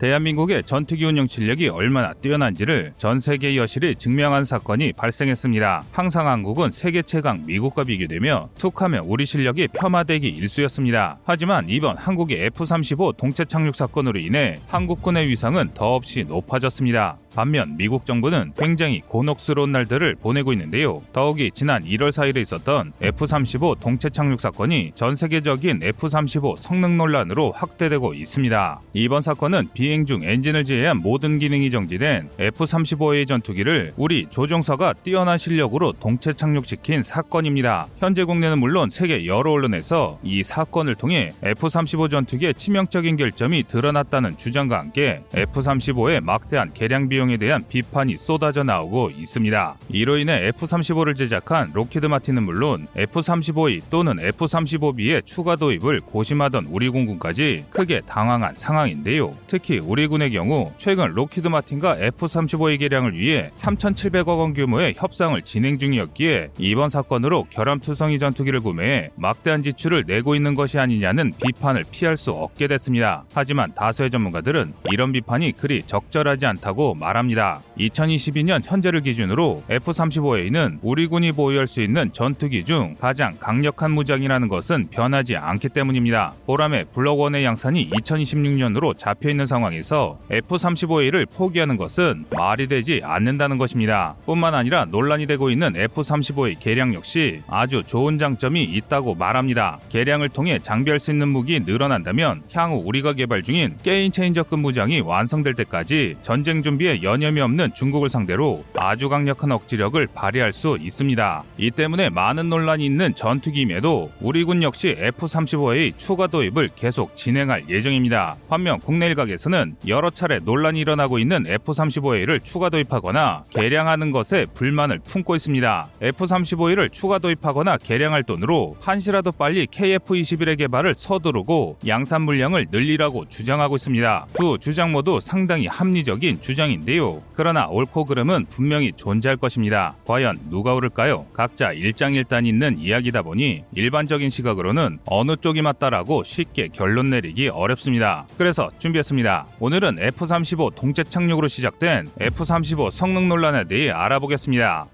대한민국의 전투기 운영 실력이 얼마나 뛰어난지를 전 세계 여실이 증명한 사건이 발생했습니다. 항상 한국은 세계 최강 미국과 비교되며 툭하면 우리 실력이 폄하되기 일쑤였습니다. 하지만 이번 한국의 F-35 동체 착륙 사건으로 인해 한국군의 위상은 더없이 높아졌습니다. 반면 미국 정부는 굉장히 곤혹스러운 날들을 보내고 있는데요. 더욱이 지난 1월 4일에 있었던 F-35 동체 착륙 사건이 전 세계적인 F-35 성능 논란으로 확대되고 있습니다. 이번 사건은 비행 중 엔진을 제외한 모든 기능이 정지된 F-35의 전투기를 우리 조종사가 뛰어난 실력으로 동체 착륙시킨 사건입니다. 현재 국내는 물론 세계 여러 언론에서 이 사건을 통해 F-35 전투기의 치명적인 결점이 드러났다는 주장과 함께 F-35의 막대한 개량 비용 비용에 대한 비판이 쏟아져 나오고 있습니다. 이로 인해 F-35를 제작한 록히드 마틴은 물론 F-35E 또는 F-35B의 추가 도입을 고심하던 우리 공군까지 크게 당황한 상황인데요. 특히 우리 군의 경우 최근 록히드 마틴과 F-35의 개량을 위해 3,700억 원 규모의 협상을 진행 중이었기에 이번 사건으로 결함투성이 전투기를 구매해 막대한 지출을 내고 있는 것이 아니냐는 비판을 피할 수 없게 됐습니다. 하지만 다수의 전문가들은 이런 비판이 그리 적절하지 않다고 말 말합니다. 2022년 현재를 기준으로 F-35A는 우리 군이 보유할 수 있는 전투기 중 가장 강력한 무장이라는 것은 변하지 않기 때문입니다. 보람의 블럭원의 양산이 2026년으로 잡혀 있는 상황 에서 F-35A를 포기하는 것은 말이 되지 않는다는 것입니다. 뿐만 아니라 논란이 되고 있는 F-35A 개량 역시 아주 좋은 장점이 있다고 말합니다. 개량을 통해 장비할 수 있는 무기 늘어난다면 향후 우리가 개발 중인 게임 체인저급 무장이 완성될 때까지 전쟁 준비에 여념이 없는 중국을 상대로 아주 강력한 억지력을 발휘할 수 있습니다. 이 때문에 많은 논란이 있는 전투기임에도 우리 군 역시 F-35의 추가 도입을 계속 진행할 예정입니다. 반면 국내 일각에서는 여러 차례 논란이 일어나고 있는 F-35A를 추가 도입하거나 개량하는 것에 불만을 품고 있습니다. F-35A를 추가 도입하거나 개량할 돈으로 한시라도 빨리 KF-21의 개발을 서두르고 양산 물량을 늘리라고 주장하고 있습니다. 두 주장 모두 상당히 합리적인 주장인데 있는데요. 그러나 옳고 그름은 분명히 존재할 것입니다. 과연 누가 옳을까요? 각자 일장일단 있는 이야기다 보니 일반적인 시각으로는 어느 쪽이 맞다라고 쉽게 결론 내리기 어렵습니다. 그래서 준비했습니다. 오늘은 F-35 동체 착륙으로 시작된 F-35 성능 논란에 대해 알아보겠습니다.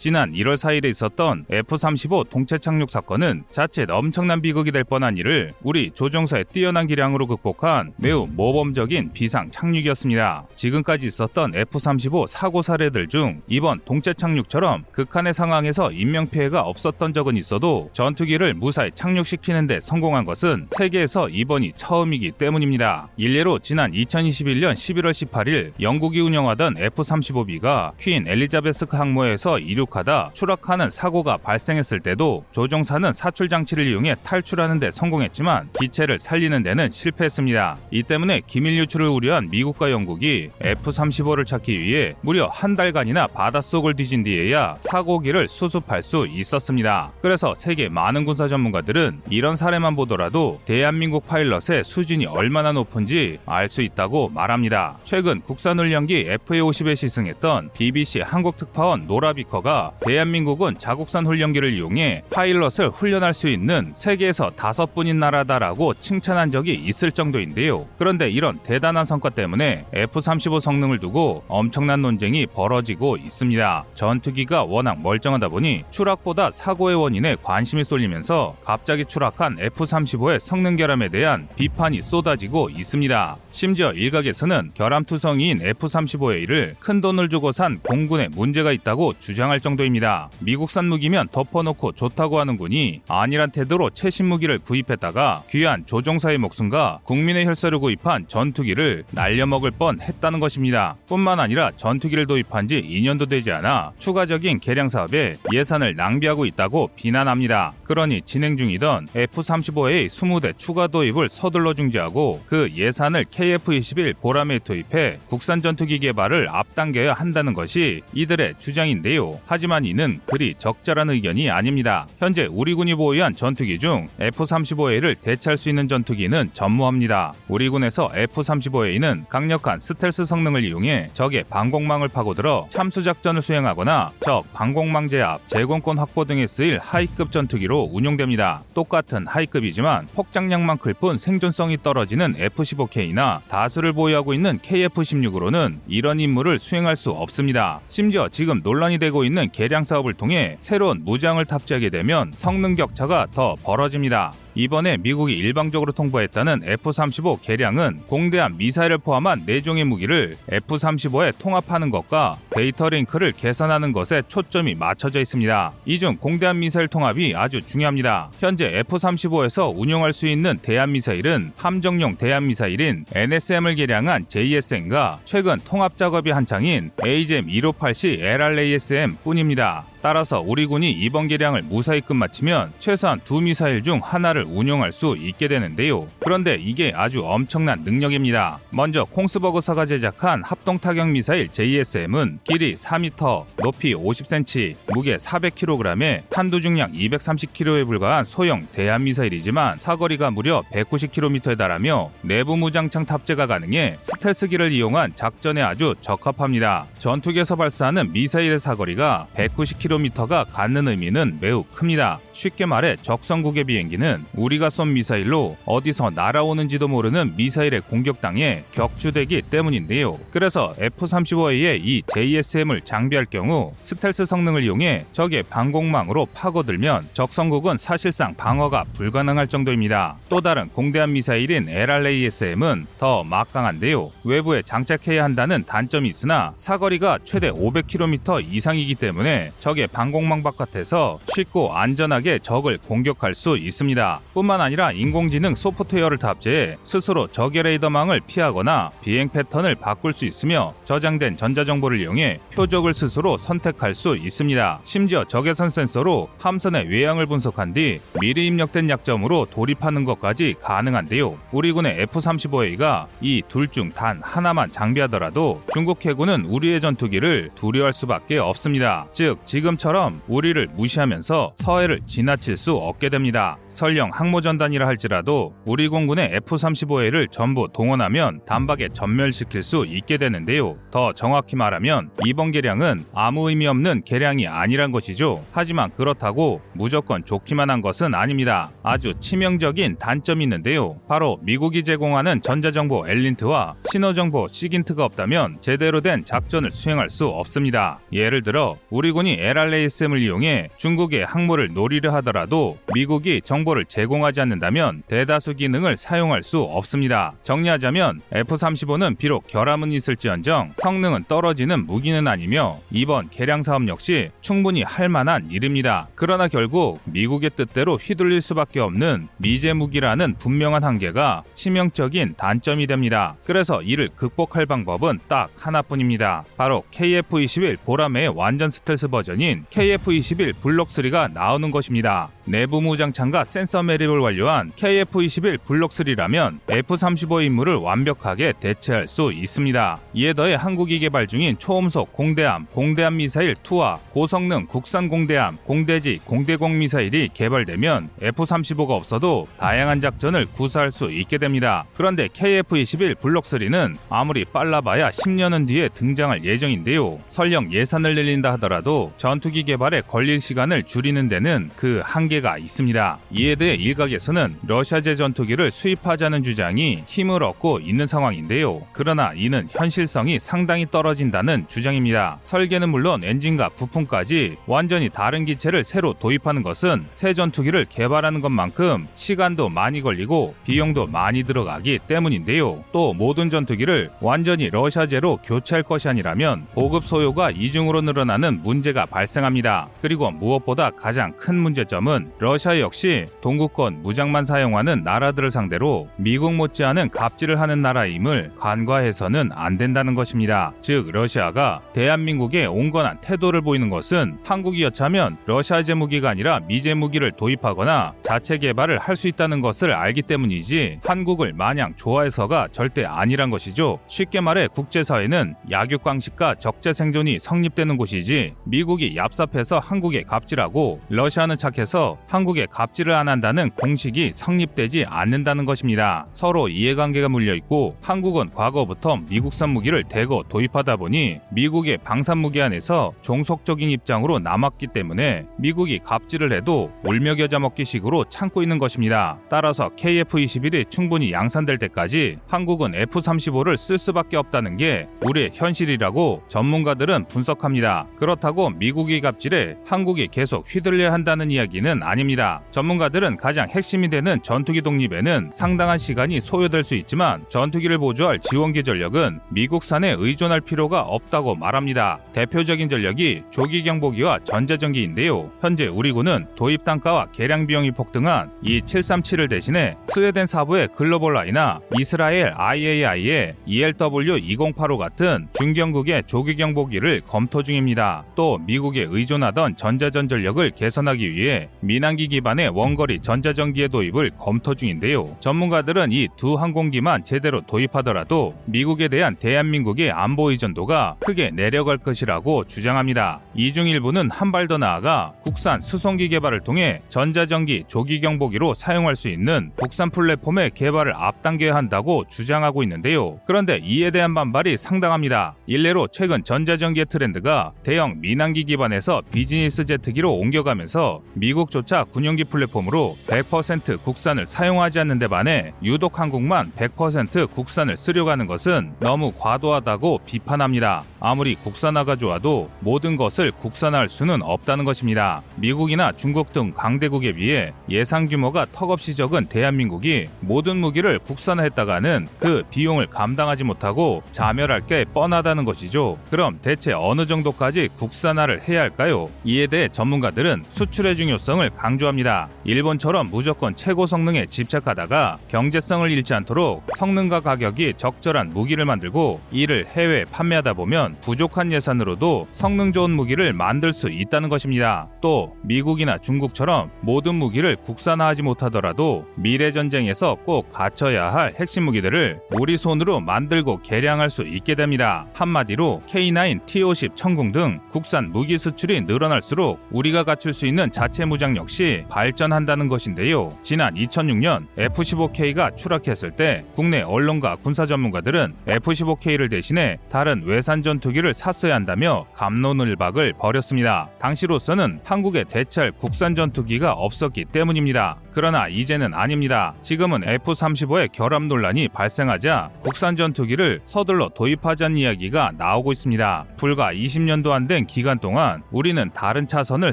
지난 1월 4일에 있었던 F-35 동체 착륙 사건은 자칫 엄청난 비극이 될 뻔한 일을 우리 조종사의 뛰어난 기량으로 극복한 매우 모범적인 비상 착륙이었습니다. 지금까지 있었던 F-35 사고 사례들 중 이번 동체 착륙처럼 극한의 상황에서 인명피해가 없었던 적은 있어도 전투기를 무사히 착륙시키는데 성공한 것은 세계에서 이번이 처음이기 때문입니다. 일례로 지난 2021년 11월 18일 영국이 운영하던 F-35B가 퀸 엘리자베스크 항모에서 이륙 추락하다 추락하는 사고가 발생했을 때도 조종사는 사출 장치를 이용해 탈출하는 데 성공했지만 기체를 살리는 데는 실패했습니다. 이 때문에 기밀 유출을 우려한 미국과 영국이 F-35를 찾기 위해 무려 한 달간이나 바닷속을 뒤진 뒤에야 사고기를 수습할 수 있었습니다. 그래서 세계 많은 군사 전문가들은 이런 사례만 보더라도 대한민국 파일럿의 수준이 얼마나 높은지 알 수 있다고 말합니다. 최근 국산 훈련기 FA-50에 시승했던 BBC 한국 특파원 노라비커가 대한민국은 자국산 훈련기를 이용해 파일럿을 훈련할 수 있는 세계에서 다섯 분인 나라다라고 칭찬한 적이 있을 정도인데요. 그런데 이런 대단한 성과 때문에 F-35 성능을 두고 엄청난 논쟁이 벌어지고 있습니다. 전투기가 워낙 멀쩡하다 보니 추락보다 사고의 원인에 관심이 쏠리면서 갑자기 추락한 F-35의 성능 결함에 대한 비판이 쏟아지고 있습니다. 심지어 일각에서는 결함투성이인 F-35A를 큰 돈을 주고 산 공군에 문제가 있다고 주장할 정도 정도입니다. 미국산 무기면 덮어놓고 좋다고 하는 군이 아니란 태도로 최신 무기를 구입했다가 귀한 조종사의 목숨과 국민의 혈세를 구입한 전투기를 날려먹을 뻔 했다는 것입니다. 뿐만 아니라 전투기를 도입한 지 2년도 되지 않아 추가적인 개량 사업에 예산을 낭비하고 있다고 비난합니다. 그러니 진행 중이던 F-35A 20대 추가 도입을 서둘러 중지하고 그 예산을 KF-21 보람에 투입해 국산 전투기 개발을 앞당겨야 한다는 것이 이들의 주장인데요. 하지만 이는 그리 적절한 의견이 아닙니다. 현재 우리 군이 보유한 전투기 중 F-35A를 대체할 수 있는 전투기는 전무합니다. 우리 군에서 F-35A는 강력한 스텔스 성능을 이용해 적의 방공망을 파고들어 참수 작전을 수행하거나 적 방공망 제압, 제공권 확보 등에 쓰일 하이급 전투기로 운용됩니다. 똑같은 하이급이지만 폭장량만 클 뿐 생존성이 떨어지는 F-15K나 다수를 보유하고 있는 KF-16으로는 이런 임무를 수행할 수 없습니다. 심지어 지금 논란이 되고 있는 개량 사업을 통해 새로운 무장을 탑재하게 되면 성능 격차가 더 벌어집니다. 이번에 미국이 일방적으로 통보했다는 F-35 개량은 공대한 미사일을 포함한 4종의 무기를 F-35에 통합하는 것과 데이터 링크를 개선하는 것에 초점이 맞춰져 있습니다. 이 중 공대한 미사일 통합이 아주 중요합니다. 현재 F-35에서 운용할 수 있는 대한 미사일은 함정용 대한 미사일인 NSM을 개량한 JSM과 최근 통합 작업이 한창인 AGM-158C LRASM 뿐입니다. 따라서 우리 군이 이번 개량을 무사히 끝마치면 최소한 두 미사일 중 하나를 운용할 수 있게 되는데요. 그런데 이게 아주 엄청난 능력입니다. 먼저 콩스버그사가 제작한 합동 타격 미사일 JSM은 길이 4m, 높이 50cm, 무게 400kg에 탄두 중량 230kg에 불과한 소형 대한 미사일이지만 사거리가 무려 190km에 달하며 내부 무장창 탑재가 가능해 스텔스기를 이용한 작전에 아주 적합합니다. 전투기에서 발사하는 미사일의 사거리가 190km 1km가 갖는 의미는 매우 큽니다. 쉽게 말해 적성국의 비행기는 우리가 쏜 미사일로 어디서 날아오는지도 모르는 미사일의 공격당해 격추되기 때문인데요. 그래서 F-35A의 이 JSM을 장비할 경우 스텔스 성능을 이용해 적의 방공망으로 파고들면 적성국은 사실상 방어가 불가능할 정도입니다. 또 다른 공대한 미사일인 LRASM은 더 막강한데요. 외부에 장착해야 한다는 단점이 있으나 사거리가 최대 500km 이상이기 때문에 적의 방공망 바깥에서 쉽고 안전하게 적을 공격할 수 있습니다. 뿐만 아니라 인공지능 소프트웨어를 탑재해 스스로 적의 레이더망을 피하거나 비행 패턴을 바꿀 수 있으며 저장된 전자정보를 이용해 표적을 스스로 선택할 수 있습니다. 심지어 적외선 센서로 함선의 외양을 분석한 뒤 미리 입력된 약점으로 돌입하는 것까지 가능한데요. 우리 군의 F-35A가 이 둘 중 단 하나만 장비하더라도 중국 해군은 우리의 전투기를 두려워할 수밖에 없습니다. 즉 지금 처럼 우리를 무시하면서 서해를 지나칠 수 없게 됩니다. 설령 항모전단이라 할지라도 우리 공군의 F-35A를 전부 동원하면 단박에 전멸시킬 수 있게 되는데요. 더 정확히 말하면 이번 개량은 아무 의미 없는 개량이 아니란 것이죠. 하지만 그렇다고 무조건 좋기만 한 것은 아닙니다. 아주 치명적인 단점이 있는데요. 바로 미국이 제공하는 전자정보 엘린트와 신호정보 시긴트가 없다면 제대로 된 작전을 수행할 수 없습니다. 예를 들어 우리 군이 LRASM을 이용해 중국의 항모를 노리려 하더라도 미국이 정 정보를 제공하지 않는다면 대다수 기능을 사용할 수 없습니다. 정리하자면 F-35는 비록 결함은 있을지언정 성능은 떨어지는 무기는 아니며 이번 개량 사업 역시 충분히 할 만한 일입니다. 그러나 결국 미국의 뜻대로 휘둘릴 수밖에 없는 미제 무기라는 분명한 한계가 치명적인 단점이 됩니다. 그래서 이를 극복할 방법은 딱 하나뿐입니다. 바로 KF-21 보라매의 완전 스텔스 버전인 KF-21 블록3가 나오는 것입니다. 내부 무장창과 센서 매립을 완료한 KF-21 블록3라면 F-35 임무를 완벽하게 대체할 수 있습니다. 이에 더해 한국이 개발 중인 초음속 공대함, 공대함 미사일 2와 고성능 국산 공대함, 공대지, 공대공 미사일이 개발되면 F-35가 없어도 다양한 작전을 구사할 수 있게 됩니다. 그런데 KF-21 블록3는 아무리 빨라봐야 10년은 뒤에 등장할 예정인데요. 설령 예산을 늘린다 하더라도 전투기 개발에 걸릴 시간을 줄이는 데는 그 한계가 있습니다. 이에 대해 일각에서는 러시아제 전투기를 수입하자는 주장이 힘을 얻고 있는 상황인데요. 그러나 이는 현실성이 상당히 떨어진다는 주장입니다. 설계는 물론 엔진과 부품까지 완전히 다른 기체를 새로 도입하는 것은 새 전투기를 개발하는 것만큼 시간도 많이 걸리고 비용도 많이 들어가기 때문인데요. 또 모든 전투기를 완전히 러시아제로 교체할 것이 아니라면 보급 소요가 이중으로 늘어나는 문제가 발생합니다. 그리고 무엇보다 가장 큰 문제점은 러시아 역시 동구권 무장만 사용하는 나라들을 상대로 미국 못지않은 갑질을 하는 나라임을 간과해서는 안 된다는 것입니다. 즉 러시아가 대한민국에 온건한 태도를 보이는 것은 한국이 여차하면 러시아 제 무기가 아니라 미제 무기를 도입하거나 자체 개발을 할 수 있다는 것을 알기 때문이지 한국을 마냥 좋아해서가 절대 아니란 것이죠. 쉽게 말해 국제사회는 약육강식과 적재생존이 성립되는 곳이지 미국이 얍삽해서 한국에 갑질하고 러시아는 착해서 한국에 갑질을 안 한다는 공식이 성립되지 않는다는 것입니다. 서로 이해관계가 물려 있고 한국은 과거부터 미국산 무기를 대거 도입하다 보니 미국의 방산무기 안에서 종속적인 입장으로 남았기 때문에 미국이 갑질을 해도 울며 겨자 먹기 식으로 참고 있는 것입니다. 따라서 KF-21이 충분히 양산될 때까지 한국은 F-35를 쓸 수밖에 없다는 게 우리의 현실이라고 전문가들은 분석합니다. 그렇다고 미국이 갑질해 한국이 계속 휘둘려야 한다는 이야기는 아닙니다. 전문가 들은 가장 핵심이 되는 전투기 독립에는 상당한 시간이 소요될 수 있지만 전투기를 보조할 지원기 전력은 미국산에 의존할 필요가 없다고 말합니다. 대표적인 전력이 조기 경보기와 전자전기인데요. 현재 우리 군은 도입 단가와 개량 비용이 폭등한 이 737을 대신에 스웨덴 사부의 글로벌 라이나 이스라엘 IAI의 ELW2085 같은 중경국의 조기 경보기를 검토 중입니다. 또 미국에 의존하던 전자전 전력을 개선하기 위해 민항기 기반의 원거리 전자전기의 도입을 검토 중인데요. 전문가들은 이 두 항공기만 제대로 도입하더라도 미국에 대한 대한민국의 안보 의존도가 크게 내려갈 것이라고 주장합니다. 이중 일부는 한 발 더 나아가 국산 수송기 개발을 통해 전자전기 조기 경보기로 사용할 수 있는 국산 플랫폼의 개발을 앞당겨야 한다고 주장하고 있는데요. 그런데 이에 대한 반발이 상당합니다. 일례로 최근 전자전기의 트렌드가 대형 민항기 기반에서 비즈니스 제트기로 옮겨가면서 미국조차 군용기 플랫폼으로 100% 국산을 사용하지 않는 데 반해 유독 한국만 100% 국산을 쓰려고 하는 것은 너무 과도하다고 비판합니다. 아무리 국산화가 좋아도 모든 것을 국산화할 수는 없다는 것입니다. 미국이나 중국 등 강대국에 비해 예상 규모가 턱없이 적은 대한민국이 모든 무기를 국산화했다가는 그 비용을 감당하지 못하고 자멸할 게 뻔하다는 것이죠. 그럼 대체 어느 정도까지 국산화를 해야 할까요? 이에 대해 전문가들은 수출의 중요성을 강조합니다. 일 본처럼 무조건 최고 성능에 집착하다가 경제성을 잃지 않도록 성능과 가격이 적절한 무기를 만들고 이를 해외에 판매하다 보면 부족한 예산으로도 성능 좋은 무기를 만들 수 있다는 것입니다. 또 미국이나 중국처럼 모든 무기를 국산화하지 못하더라도 미래 전쟁에서 꼭 갖춰야 할 핵심 무기들을 우리 손으로 만들고 개량할 수 있게 됩니다. 한마디로 K9, T50, 천궁 등 국산 무기 수출이 늘어날수록 우리가 갖출 수 있는 자체 무장 역시 발전 한다는 것인데요. 지난 2006년 F-15K가 추락했을 때 국내 언론과 군사 전문가들은 F-15K를 대신해 다른 외산 전투기를 샀어야 한다며 감론을박을 벌였습니다. 당시로서는 한국에 대체할 국산 전투기가 없었기 때문입니다. 그러나 이제는 아닙니다. 지금은 F-35의 결함 논란이 발생하자 국산 전투기를 서둘러 도입하자는 이야기가 나오고 있습니다. 불과 20년도 안 된 기간 동안 우리는 다른 차선을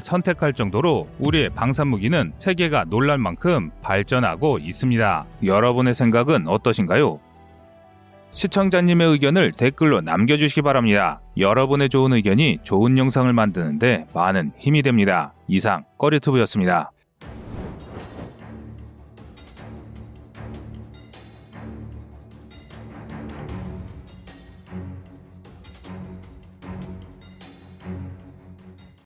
선택할 정도로 우리의 방산무기는 세계 가 놀랄 만큼 발전하고 있습니다. 여러분의 생각은 어떠신가요? 시청자님의 의견을 댓글로 남겨주시기 바랍니다. 여러분의 좋은 의견이 좋은 영상을 만드는데 많은 힘이 됩니다. 이상 꺼리투브였습니다.